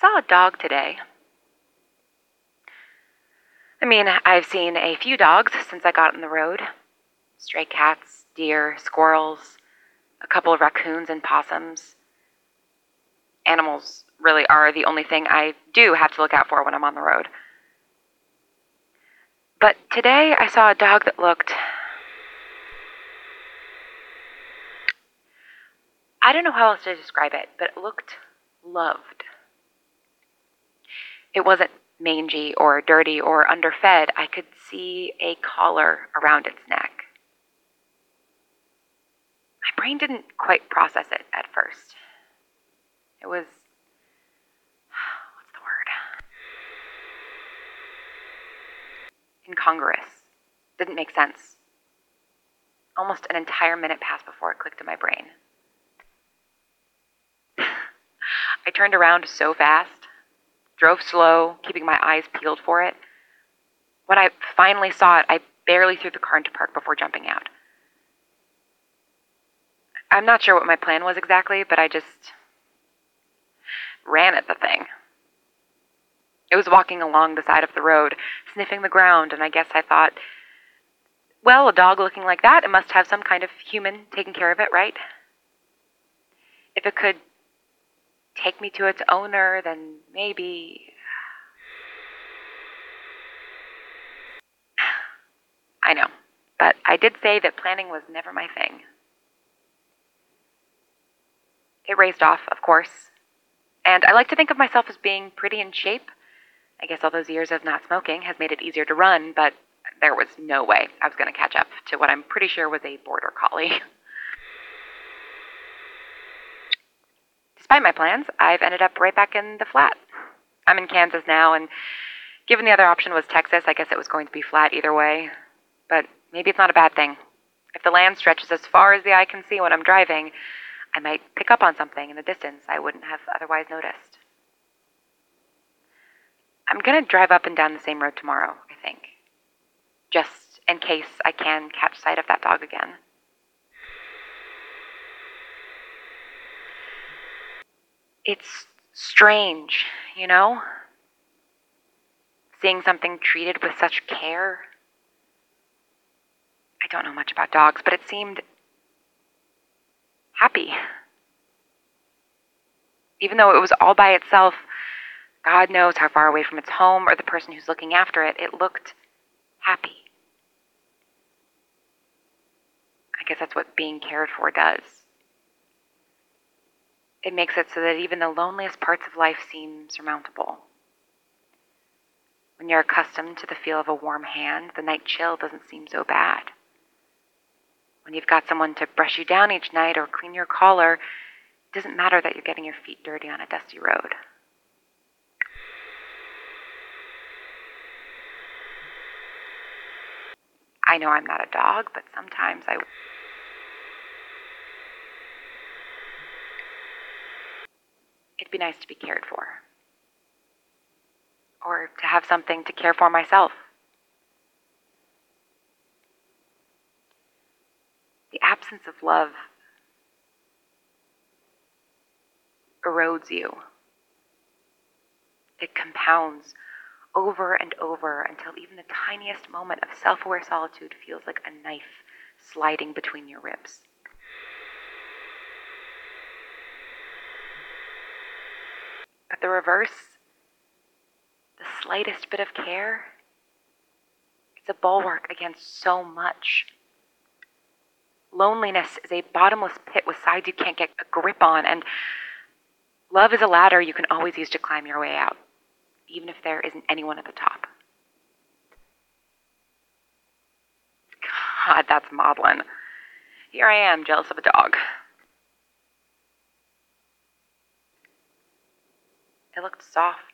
saw a dog today. I mean, I've seen a few dogs since I got on the road stray cats, deer, squirrels, a couple of raccoons and possums. Animals really are the only thing I do have to look out for when I'm on the road. But today I saw a dog that looked. I don't know how else to describe it, but it looked loved. It wasn't mangy or dirty or underfed. I could see a collar around its neck. My brain didn't quite process it at first. It was. What's the word? Incongruous. Didn't make sense. Almost an entire minute passed before it clicked in my brain. I turned around so fast, drove slow, keeping my eyes peeled for it. When I finally saw it, I barely threw the car into park before jumping out. I'm not sure what my plan was exactly, but I just ran at the thing. It was walking along the side of the road, sniffing the ground, and I guess I thought, well, a dog looking like that, it must have some kind of human taking care of it, right? If it could take me to its owner, then maybe. I know, but I did say that planning was never my thing. It raised off, of course, and I like to think of myself as being pretty in shape. I guess all those years of not smoking has made it easier to run, but there was no way I was going to catch up to what I'm pretty sure was a border collie. Despite my plans, I've ended up right back in the flat. I'm in Kansas now, and given the other option was Texas, I guess it was going to be flat either way. But maybe it's not a bad thing. If the land stretches as far as the eye can see when I'm driving, I might pick up on something in the distance I wouldn't have otherwise noticed. I'm going to drive up and down the same road tomorrow, I think. Just in case I can catch sight of that dog again. It's strange, you know? Seeing something treated with such care. I don't know much about dogs, but it seemed happy. Even though it was all by itself, God knows how far away from its home or the person who's looking after it, it looked happy. I guess that's what being cared for does it makes it so that even the loneliest parts of life seem surmountable. When you're accustomed to the feel of a warm hand, the night chill doesn't seem so bad. When you've got someone to brush you down each night or clean your collar, it doesn't matter that you're getting your feet dirty on a dusty road. I know I'm not a dog, but sometimes I be nice to be cared for. Or to have something to care for myself. The absence of love erodes you. It compounds over and over until even the tiniest moment of self aware solitude feels like a knife sliding between your ribs. But the reverse, the slightest bit of care, it's a bulwark against so much. Loneliness is a bottomless pit with sides you can't get a grip on, and love is a ladder you can always use to climb your way out, even if there isn't anyone at the top. God, that's maudlin. Here I am, jealous of a dog. It looked soft